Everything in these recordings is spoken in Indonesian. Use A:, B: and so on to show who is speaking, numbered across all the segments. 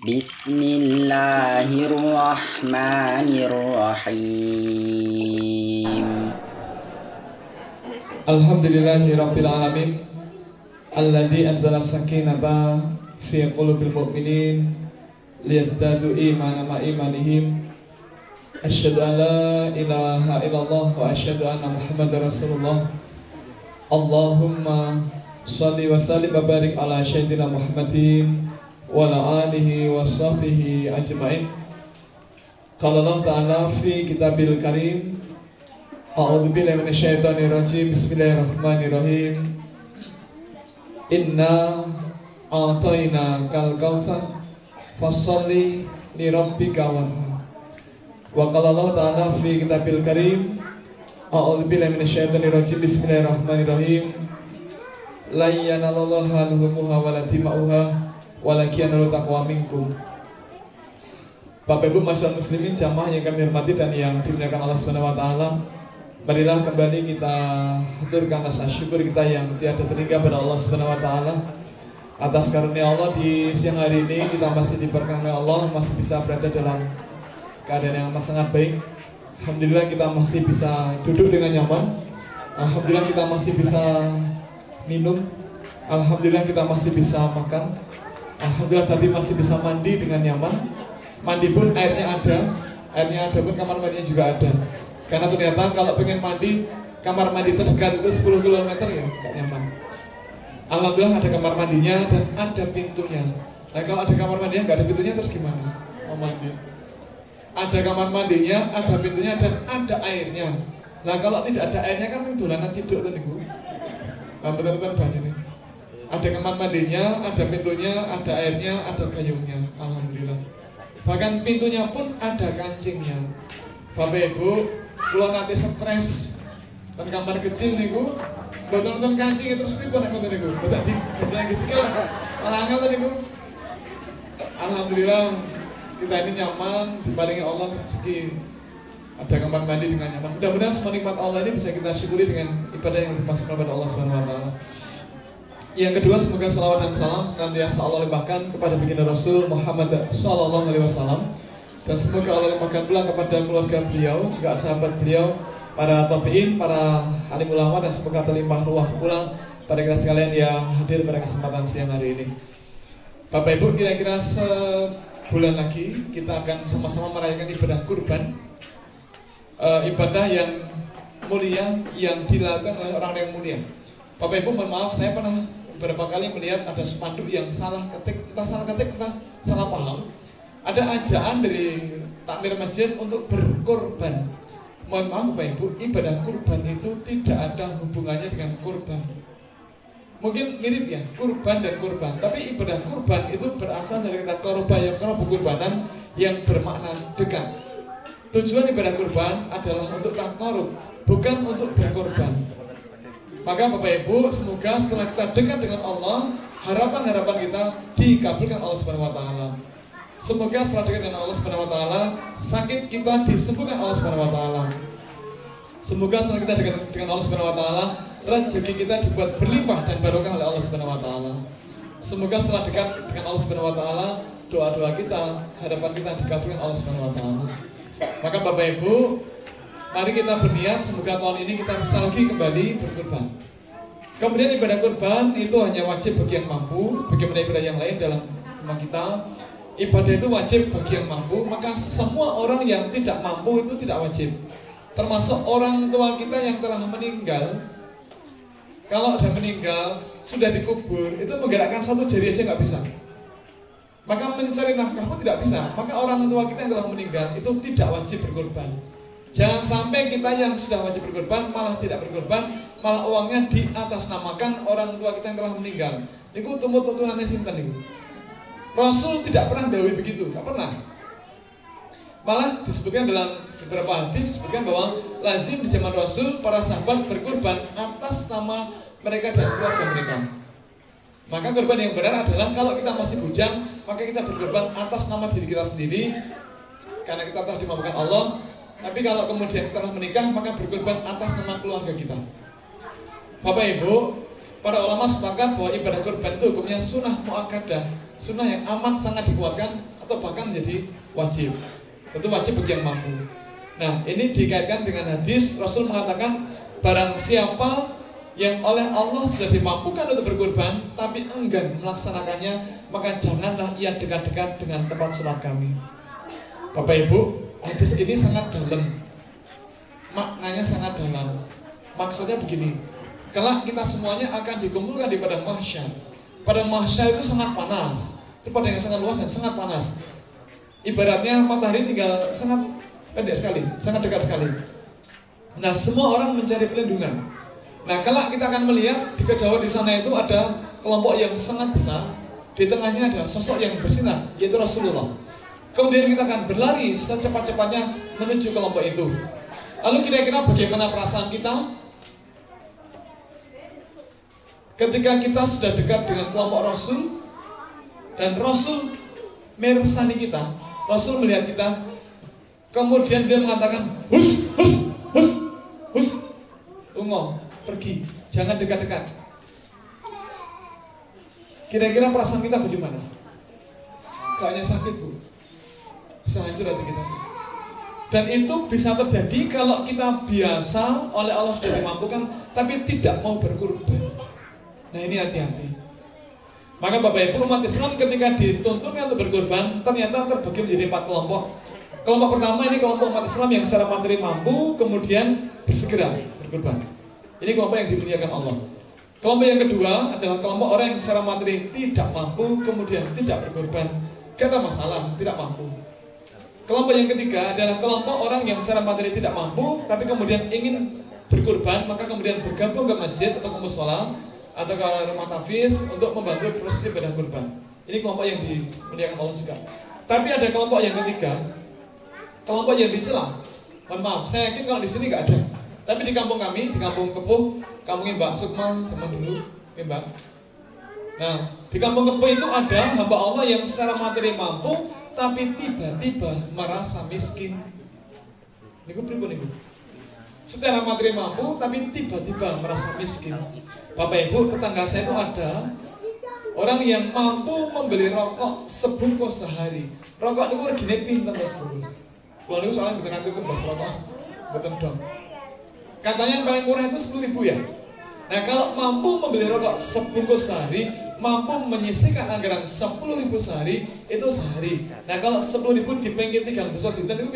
A: بسم الله الرحمن الرحيم
B: الحمد لله رب العالمين الذي أنزل السكينة في قلوب المؤمنين ليزدادوا إيمانا مع إيمانهم أشهد أن لا إله إلا الله وأشهد أن محمد رسول الله اللهم صل وسلم وبارك على سيدنا محمد وعلى آله وصحبه أجمعين قال الله تعالى في كتابه الكريم أعوذ بالله من الشيطان الرجيم بسم الله الرحمن الرحيم إنا أعطيناك الكوثر فصل لربك وانحر وقال الله تعالى في كتابه الكريم أعوذ بالله من الشيطان الرجيم بسم الله الرحمن الرحيم لن ينال الله لحومها ولا دماؤها walakian takwa minkum. Bapak Ibu masyarakat muslimin jamaah yang kami hormati dan yang dimuliakan Allah Subhanahu wa taala Marilah kembali kita haturkan rasa syukur kita yang tiada terhingga pada Allah Subhanahu wa taala atas karunia Allah. Di siang hari ini kita masih diperkenankan Allah masih bisa berada dalam keadaan yang sangat baik. Alhamdulillah kita masih bisa duduk dengan nyaman. Alhamdulillah kita masih bisa minum. Alhamdulillah kita masih bisa makan. Alhamdulillah tadi masih bisa mandi dengan nyaman. Mandi pun airnya ada, airnya ada pun kamar mandinya juga ada. Karena ternyata kalau pengen mandi, kamar mandi terdekat itu 10 km ya nggak nyaman. Alhamdulillah ada kamar mandinya dan ada pintunya. Nah kalau ada kamar mandinya nggak ada pintunya terus gimana? Mau mandi? Ada kamar mandinya, ada pintunya dan ada airnya. Nah kalau tidak ada airnya kan dolanan ciduk tuh niku. Nah betul-betul banyak. Ada kamar mandinya, ada pintunya, ada airnya, ada gayungnya. Alhamdulillah. Bahkan pintunya pun ada kancingnya. Bapak Ibu, kalau nanti stres dan kamar kecil niku, betul nonton kancing terus pripun nek ngoten niku. Betul di lagi skill. Malah ngoten niku. Alhamdulillah kita ini nyaman diparingi Allah rezeki ada kamar mandi dengan nyaman. Mudah-mudahan semua nikmat Allah ini bisa kita syukuri dengan ibadah yang bermaksimal pada Allah Subhanahu wa taala. Yang kedua semoga salawat dan salam senantiasa Allah limpahkan kepada baginda Rasul Muhammad Sallallahu Alaihi Wasallam dan semoga Allah limpahkan pula kepada keluarga beliau juga sahabat beliau para tabiin, para alim ulama dan semoga terlimpah ruah pula pada kita sekalian yang hadir pada kesempatan siang hari ini. Bapak Ibu kira-kira sebulan lagi kita akan sama-sama merayakan ibadah kurban uh, ibadah yang mulia yang dilakukan oleh orang yang mulia. Bapak Ibu mohon maaf saya pernah beberapa kali melihat ada spanduk yang salah ketik, entah salah ketik, entah salah paham. Ada ajaan dari takmir masjid untuk berkorban. Mohon maaf Bapak Ibu, ibadah kurban itu tidak ada hubungannya dengan kurban. Mungkin mirip ya, kurban dan kurban. Tapi ibadah kurban itu berasal dari kata korban yang korban kurbanan yang bermakna dekat. Tujuan ibadah kurban adalah untuk takarub, bukan untuk berkorban. Maka Bapak Ibu, semoga setelah kita dekat dengan Allah, harapan-harapan kita dikabulkan Allah Subhanahu wa taala. Semoga setelah dekat dengan Allah Subhanahu wa taala, sakit kita disembuhkan Allah Subhanahu wa taala. Semoga setelah kita dekat dengan Allah Subhanahu wa taala, rezeki kita dibuat berlimpah dan barokah oleh Allah Subhanahu wa taala. Semoga setelah dekat dengan Allah Subhanahu wa taala, doa-doa kita, harapan kita dikabulkan Allah Subhanahu wa taala. Maka Bapak Ibu, mari kita berniat semoga tahun ini kita bisa lagi kembali berkurban. Kemudian ibadah kurban itu hanya wajib bagi yang mampu, bagaimana ibadah yang lain dalam rumah kita. Ibadah itu wajib bagi yang mampu, maka semua orang yang tidak mampu itu tidak wajib. Termasuk orang tua kita yang telah meninggal. Kalau sudah meninggal, sudah dikubur, itu menggerakkan satu jari aja nggak bisa. Maka mencari nafkah pun tidak bisa. Maka orang tua kita yang telah meninggal itu tidak wajib berkorban. Jangan sampai kita yang sudah wajib berkorban malah tidak berkorban, malah uangnya diatasnamakan orang tua kita yang telah meninggal. Itu tumbuh tuturane sinten itu. Rasul tidak pernah dawi begitu, nggak pernah. Malah disebutkan dalam beberapa hadis disebutkan bahwa lazim di zaman Rasul para sahabat berkorban atas nama mereka dan keluarga mereka. Maka korban yang benar adalah kalau kita masih bujang, maka kita berkorban atas nama diri kita sendiri karena kita telah dimampukan Allah. Tapi kalau kemudian telah menikah, maka berkorban atas nama keluarga kita. Bapak Ibu, para ulama sepakat bahwa ibadah kurban itu hukumnya sunnah muakkadah, sunnah yang amat sangat dikuatkan atau bahkan menjadi wajib. Tentu wajib bagi yang mampu. Nah, ini dikaitkan dengan hadis Rasul mengatakan barang siapa yang oleh Allah sudah dimampukan untuk berkorban tapi enggan melaksanakannya maka janganlah ia dekat-dekat dengan tempat sholat kami Bapak Ibu hadis ini sangat dalam maknanya sangat dalam maksudnya begini kelak kita semuanya akan dikumpulkan di padang mahsyar padang mahsyar itu sangat panas itu padang yang sangat luas dan sangat panas ibaratnya matahari tinggal sangat pendek sekali, sangat dekat sekali. Nah, semua orang mencari perlindungan. Nah, kalau kita akan melihat di kejauhan di sana itu ada kelompok yang sangat besar. Di tengahnya ada sosok yang bersinar, yaitu Rasulullah. Kemudian kita akan berlari secepat-cepatnya menuju kelompok itu. Lalu kira-kira bagaimana perasaan kita? Ketika kita sudah dekat dengan kelompok Rasul dan Rasul meresani kita, Rasul melihat kita, Kemudian dia mengatakan, hus, hus, hus, hus, ungo, pergi, jangan dekat-dekat. Kira-kira perasaan kita bagaimana? Kayaknya sakit bu, bisa hancur hati kita. Dan itu bisa terjadi kalau kita biasa oleh Allah sudah dimampukan, tapi tidak mau berkorban. Nah ini hati-hati. Maka Bapak Ibu umat Islam ketika dituntun untuk berkorban, ternyata terbagi menjadi empat kelompok. Kelompok pertama ini kelompok umat Islam yang secara materi mampu, kemudian bersegera berkorban. Ini kelompok yang dimuliakan Allah. Kelompok yang kedua adalah kelompok orang yang secara materi tidak mampu, kemudian tidak berkorban. Ada masalah, tidak mampu. Kelompok yang ketiga adalah kelompok orang yang secara materi tidak mampu, tapi kemudian ingin berkorban, maka kemudian bergabung ke masjid atau ke musola atau ke rumah tafis untuk membantu proses ibadah kurban. Ini kelompok yang dimuliakan Allah juga. Tapi ada kelompok yang ketiga, kelompok yang dicela. Mohon maaf, saya yakin kalau di sini nggak ada. Tapi di kampung kami, di kampung Kepuh, kampungnya Mbak Sukma zaman dulu, ya Mbak. Nah, di kampung Kepuh itu ada hamba Allah yang secara materi mampu, tapi tiba-tiba merasa miskin. Niku pripun niku? Secara materi mampu, tapi tiba-tiba merasa miskin. Bapak Ibu, tetangga saya itu ada orang yang mampu membeli rokok sebungkus sehari. Rokok itu regine pinten Mas kalau itu soalnya bukan aku itu rokok, bukan dong. Katanya yang paling murah itu sepuluh ribu ya. Nah kalau mampu membeli rokok sebungkus sehari, mampu menyisihkan anggaran sepuluh ribu sehari, itu sehari. Nah kalau sepuluh ribu dipengki tiga ratus juta itu.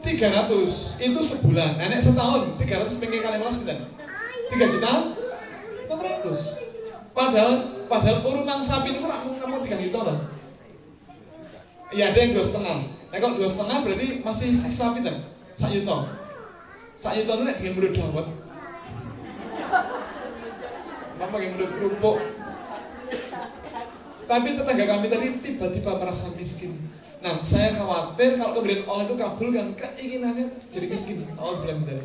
B: Tiga ratus itu sebulan. Nenek setahun tiga ratus pengki kali malas pintar. Tiga juta enam ratus. Padahal padahal urunan sapi itu kurang kamu tiga juta lah. Ya ada yang dua setengah. Nah kalau dua setengah berarti masih sisa pinter sak yuto. Sak yuto itu nek dengan mulut dawet. Mama yang mulut kerupuk. Tapi tetangga kami tadi tiba-tiba merasa miskin. Nah, saya khawatir kalau kemudian Allah itu kabulkan keinginannya jadi miskin. Allah bilang tadi.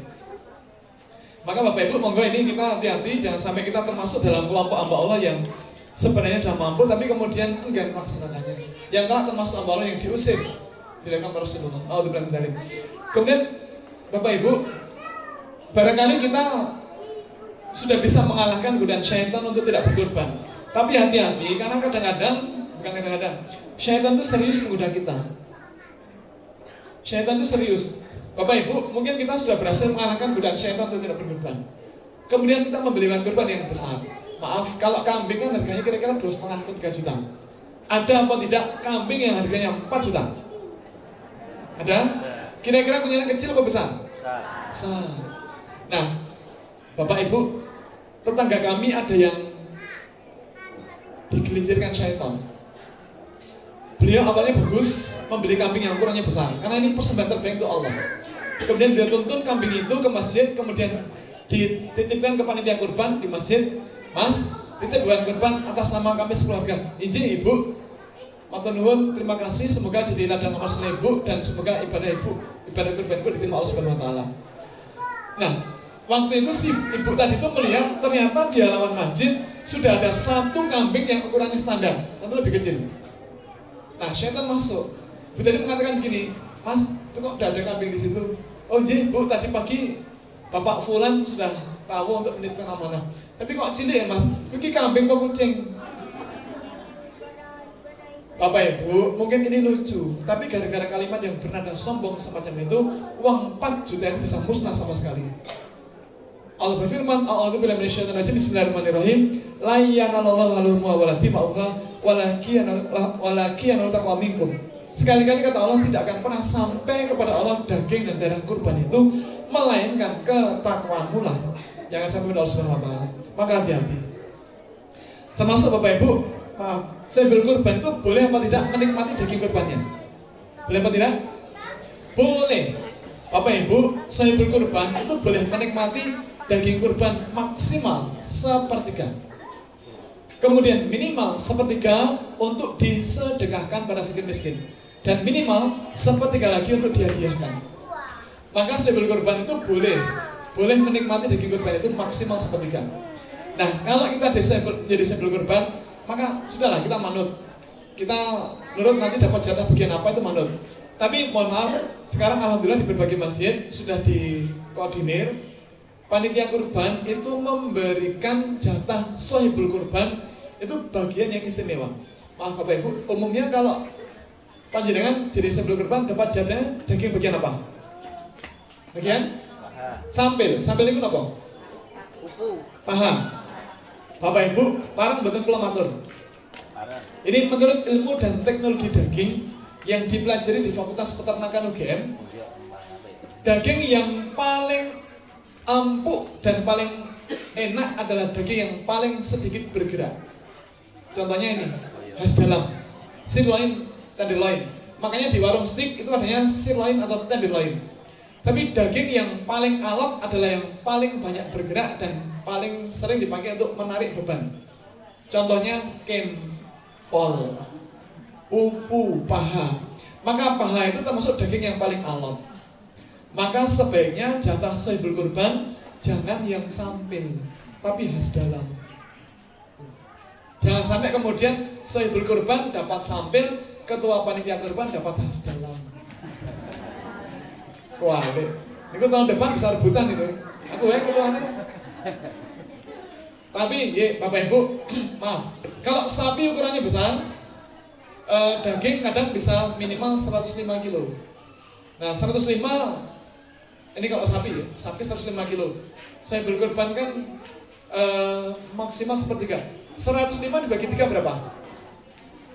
B: Maka Bapak Ibu, monggo ini kita hati-hati, jangan sampai kita termasuk dalam kelompok hamba Allah yang sebenarnya sudah mampu, tapi kemudian enggak melaksanakannya. Yang kalau termasuk hamba Allah yang diusir, dilakukan Rasulullah. Oh, dari. Kemudian Bapak Ibu, barangkali kita sudah bisa mengalahkan godaan syaitan untuk tidak berkorban. Tapi hati-hati karena kadang-kadang bukan kadang-kadang syaitan itu serius menggoda kita. Syaitan itu serius. Bapak Ibu, mungkin kita sudah berhasil mengalahkan godaan syaitan untuk tidak berkorban. Kemudian kita membeli korban yang besar. Maaf, kalau kambing kan harganya kira-kira dua setengah atau tiga juta. Ada apa tidak kambing yang harganya 4 juta? Ada? Kira-kira kunyangan kecil apa besar? Besar. Nah, Bapak Ibu, tetangga kami ada yang digelincirkan syaitan. Beliau awalnya bagus membeli kambing yang ukurannya besar karena ini persembahan terbaik untuk Allah. Kemudian beliau tuntun kambing itu ke masjid, kemudian dititipkan ke panitia kurban di masjid. Mas, titip bukan kurban atas nama kami sekeluarga. Izin ibu, Matur terima kasih. Semoga jadi ladang amal ibu dan semoga ibadah ibu, ibadah kurban ibu diterima Allah Subhanahu wa. Nah, waktu itu si ibu tadi itu melihat ternyata di halaman masjid sudah ada satu kambing yang ukurannya standar, satu lebih kecil. Nah, syaitan masuk. Ibu tadi mengatakan gini, Mas, itu kok tidak ada kambing di situ? Oh, jadi Bu, tadi pagi Bapak Fulan sudah tahu untuk menitipkan amanah. Tapi kok cilik ya, Mas? Ini kambing kok kucing? Bapak Ibu, mungkin ini lucu, tapi gara-gara kalimat yang bernada sombong semacam itu, uang 4 juta itu bisa musnah sama sekali. Allah berfirman, "A'udzu billahi minasyaitonir rajim. Bismillahirrahmanirrahim. La yanallahu haluhum wa la tima'uha walakin taqwa minkum." Sekali-kali kata Allah tidak akan pernah sampai kepada Allah daging dan darah kurban itu melainkan ketakwaanmu lah. Jangan sampai Allah Subhanahu. Maka hati-hati. Termasuk Bapak Ibu, saya berkurban itu boleh apa tidak menikmati daging kurbannya? Boleh apa tidak? Boleh. Bapak Ibu, saya berkurban itu boleh menikmati daging kurban maksimal sepertiga. Kemudian minimal sepertiga untuk disedekahkan pada fakir miskin dan minimal sepertiga lagi untuk dihadiahkan. Maka saya berkurban itu boleh boleh menikmati daging kurban itu maksimal sepertiga. Nah, kalau kita jadi sebelum kurban, maka sudahlah kita manut. Kita menurut nanti dapat jatah bagian apa itu manut. Tapi mohon maaf, sekarang alhamdulillah di berbagai masjid sudah dikoordinir panitia kurban itu memberikan jatah sohibul kurban itu bagian yang istimewa. Maaf Bapak Ibu, umumnya kalau panjenengan jadi sebelum kurban dapat jatah daging bagian apa? Bagian? Sampil. Sampil itu apa? Paha. Bapak Ibu, parang betul pulau matur. Ini menurut ilmu dan teknologi daging yang dipelajari di Fakultas Peternakan UGM, daging yang paling empuk dan paling enak adalah daging yang paling sedikit bergerak. Contohnya ini, khas dalam, sirloin, tenderloin. Makanya di warung steak itu adanya sirloin atau tenderloin. Tapi daging yang paling alot adalah yang paling banyak bergerak dan paling sering dipakai untuk menarik beban. Contohnya kempol, pupu, paha. Maka paha itu termasuk daging yang paling alot. Maka sebaiknya jatah sohibul kurban jangan yang samping, tapi khas dalam. Jangan sampai kemudian sohibul kurban dapat samping, ketua panitia kurban dapat khas dalam. Wah, ini, itu tahun depan bisa rebutan itu. Aku ya ketuanya. Tapi, ya, Bapak Ibu, maaf. Kalau sapi ukurannya besar, eh, daging kadang bisa minimal 105 kilo. Nah, 105 ini kalau sapi ya, sapi 105 kilo. Saya berkorbankan eh, maksimal sepertiga. 105 dibagi tiga berapa?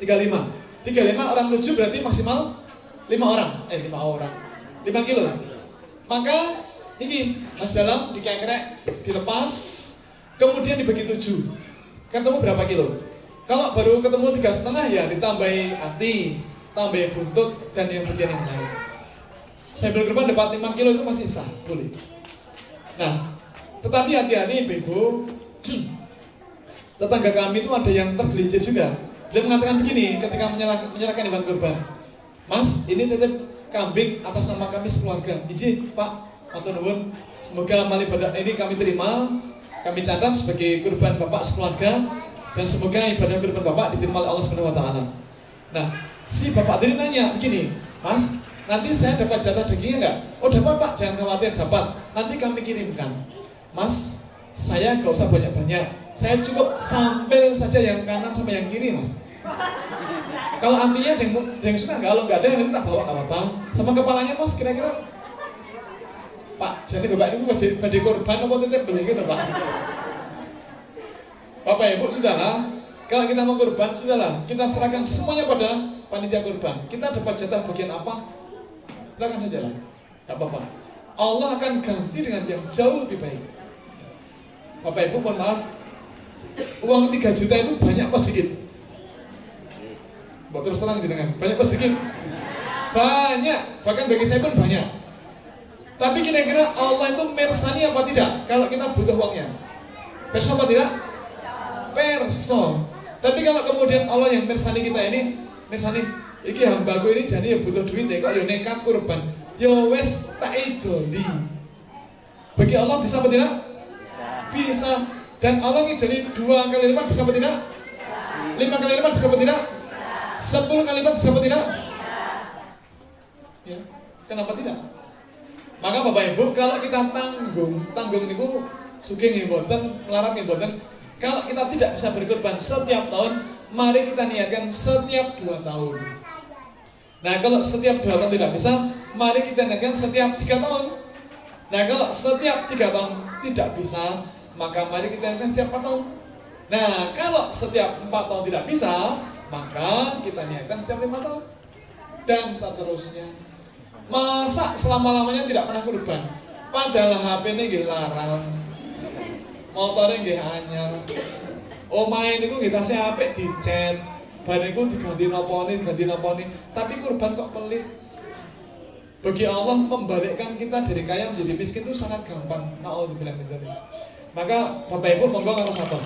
B: 35. 35 orang 7 berarti maksimal 5 orang. Eh, 5 orang. 5 kilo. Maka ini khas dalam dikekrek, dilepas, kemudian dibagi 7. Ketemu berapa kilo? Kalau baru ketemu tiga setengah ya ditambahi hati, tambah buntut dan yang bagian yang lain. Saya berkorban dapat 5 kilo itu masih sah, boleh. Nah, tetapi hati-hati ibu tetangga kami itu ada yang tergelincir juga. Beliau mengatakan begini ketika menyerahkan hewan kurban. Mas, ini titip kambing atas nama kami sekeluarga. Izin Pak, atau nuwun. Semoga amal ibadah ini kami terima, kami catat sebagai kurban Bapak sekeluarga dan semoga ibadah kurban Bapak diterima oleh Allah taala. Nah, si Bapak tadi nanya begini, Mas, nanti saya dapat jatah dagingnya enggak? Oh dapat Pak, jangan khawatir dapat. Nanti kami kirimkan. Mas, saya gak usah banyak-banyak. Saya cukup sampel saja yang kanan sama yang kiri, Mas. Kalau antinya ada yang, ada yang suka kalau nggak ada yang tak bawa apa-apa. Sama kepalanya mas kira-kira Pak, jadi bapak ini pada korban apa tetap beli gitu pak? Bapak ibu sudahlah, kalau kita mau korban sudahlah, kita serahkan semuanya pada panitia korban. Kita dapat jatah bagian apa? Silakan saja lah, nggak apa-apa. Allah akan ganti dengan yang jauh lebih baik. Bapak ibu mohon maaf, uang 3 juta itu banyak apa sedikit? Buat terus terang dengan banyak apa sedikit? Banyak, bahkan bagi saya pun banyak. Tapi kira-kira Allah itu mersani apa tidak? Kalau kita butuh uangnya, perso apa tidak? Perso. Tapi kalau kemudian Allah yang mersani kita ini, mersani, iki hambaku ini jadi ya butuh duit ya, kok ya nekat kurban, ya wes tak ijoli. Bagi Allah bisa apa tidak? Bisa. Dan Allah ini jadi dua kali lipat bisa apa tidak? Lima kali lipat bisa apa tidak? Sepuluh kali lipat bisa apa tidak? Ya, kenapa tidak? Maka Bapak Ibu, kalau kita tanggung, tanggung itu sugeng nggih mboten, melarat nggih mboten. Kalau kita tidak bisa berkorban setiap tahun, mari kita niatkan setiap dua tahun. Nah kalau setiap dua tahun tidak bisa, mari kita niatkan setiap tiga tahun. Nah kalau setiap tiga tahun tidak bisa, maka mari kita niatkan setiap empat tahun. Nah kalau setiap empat tahun tidak bisa, maka kita niatkan setiap lima tahun dan seterusnya. Masa selama-lamanya tidak pernah kurban? Padahal HP ini larang, motornya nggih anyar. Omahe niku nggih tasih apik dicet. Bar niku diganti naponi, diganti naponi. Tapi kurban kok pelit. Bagi Allah membalikkan kita dari kaya menjadi miskin itu sangat gampang. Dzalik. Maka Bapak Ibu monggo karo sapa?